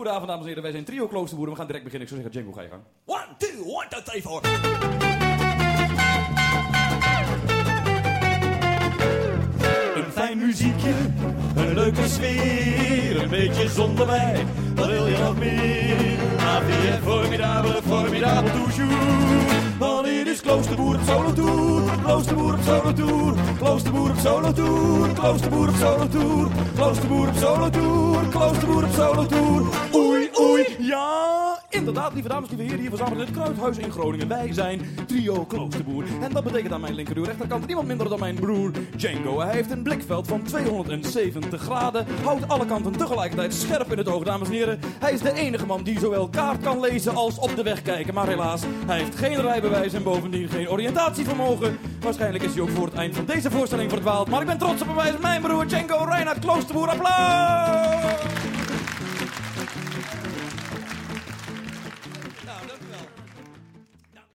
Goedenavond, dames en heren. Wij zijn Trio Kloosterboeren. We gaan direct beginnen. Ik zou zeggen, Django, ga je gang. One, two, one, two, three, four. Een fijn muziekje, een leuke sfeer, een beetje zonder mij. Wat wil je nog meer? AVF, formidabele, formidabel toujours. Dit is Kloosterboer op solo tour, Kloosterboer op solo tour, Kloosterboer op solo tour, Kloosterboer op solo tour, Kloosterboer op solo tour, Kloosterboer op solo tour. Inderdaad, lieve dames, lieve heren, hier verzameld in het Kruidhuis in Groningen. Wij zijn Trio Kloosterboer. En dat betekent aan mijn linker rechterkant niemand minder dan mijn broer Django. Hij heeft een blikveld van 270 graden, houdt alle kanten tegelijkertijd scherp in het oog, dames en heren. Hij is de enige man die zowel kaart kan lezen als op de weg kijken. Maar helaas, hij heeft geen rijbewijs en bovendien geen oriëntatievermogen. Waarschijnlijk is hij ook voor het eind van deze voorstelling verdwaald. Maar ik ben trots op hem, mijn broer Django Reinhard Kloosterboer. Applaus! round of applause.